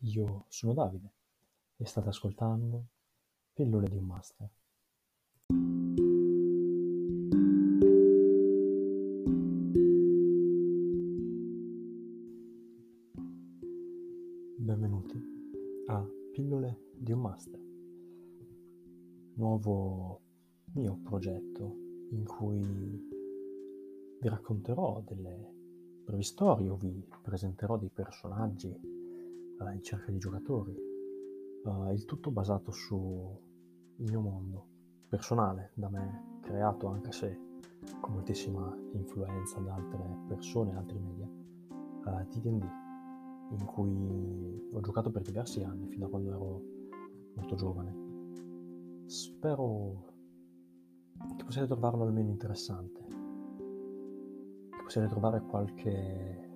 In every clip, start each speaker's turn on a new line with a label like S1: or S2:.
S1: io sono Davide e state ascoltando Pillole di un Master. Benvenuti a Pillole di un Master, nuovo mio progetto in cui vi racconterò delle brevi storie o vi presenterò dei personaggi uh, in cerca di giocatori, uh, il tutto basato sul mio mondo personale, da me creato anche se con moltissima influenza da altre persone, altri media, eh, D&D, in cui ho giocato per diversi anni, fino a quando ero molto giovane. Spero che possiate trovarlo almeno interessante, che possiate trovare qualche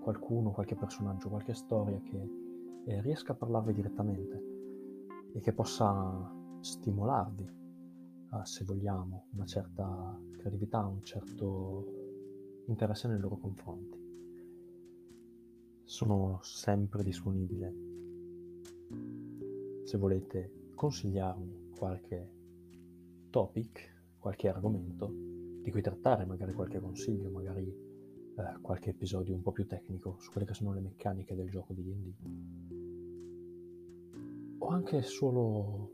S1: qualcuno, qualche personaggio, qualche storia che eh, riesca a parlarvi direttamente e che possa stimolarvi, eh, se vogliamo, una certa creatività, un certo interesse nei loro confronti. Sono sempre disponibile se volete consigliarmi qualche topic, qualche argomento di cui trattare, magari qualche consiglio, magari eh, qualche episodio un po' più tecnico su quelle che sono le meccaniche del gioco di D&D o anche solo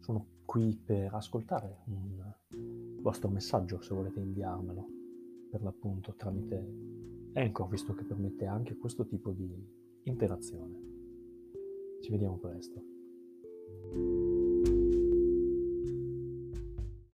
S1: sono qui per ascoltare un vostro messaggio se volete inviarmelo per l'appunto tramite Anchor visto che permette anche questo tipo di interazione. Ci vediamo presto